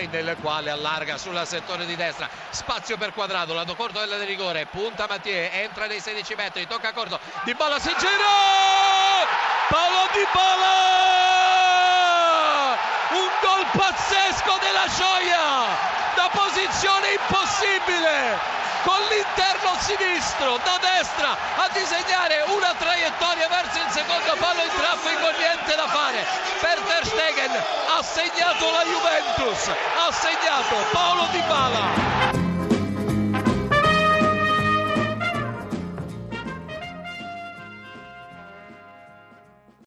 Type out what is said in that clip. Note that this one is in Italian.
il quale allarga sul settore di destra. Spazio per quadrato lato corto della di rigore. Punta Mattie entra nei 16 metri tocca corto Di Bala si gira! Paolo Di Bala un gol pazzesco della gioia! Da posizione impossibile! Con l'interno sinistro da destra a disegnare una traiettoria verso il secondo palo in traffico niente da fare Stegen ha segnato la Juventus ha segnato Paolo Di Bala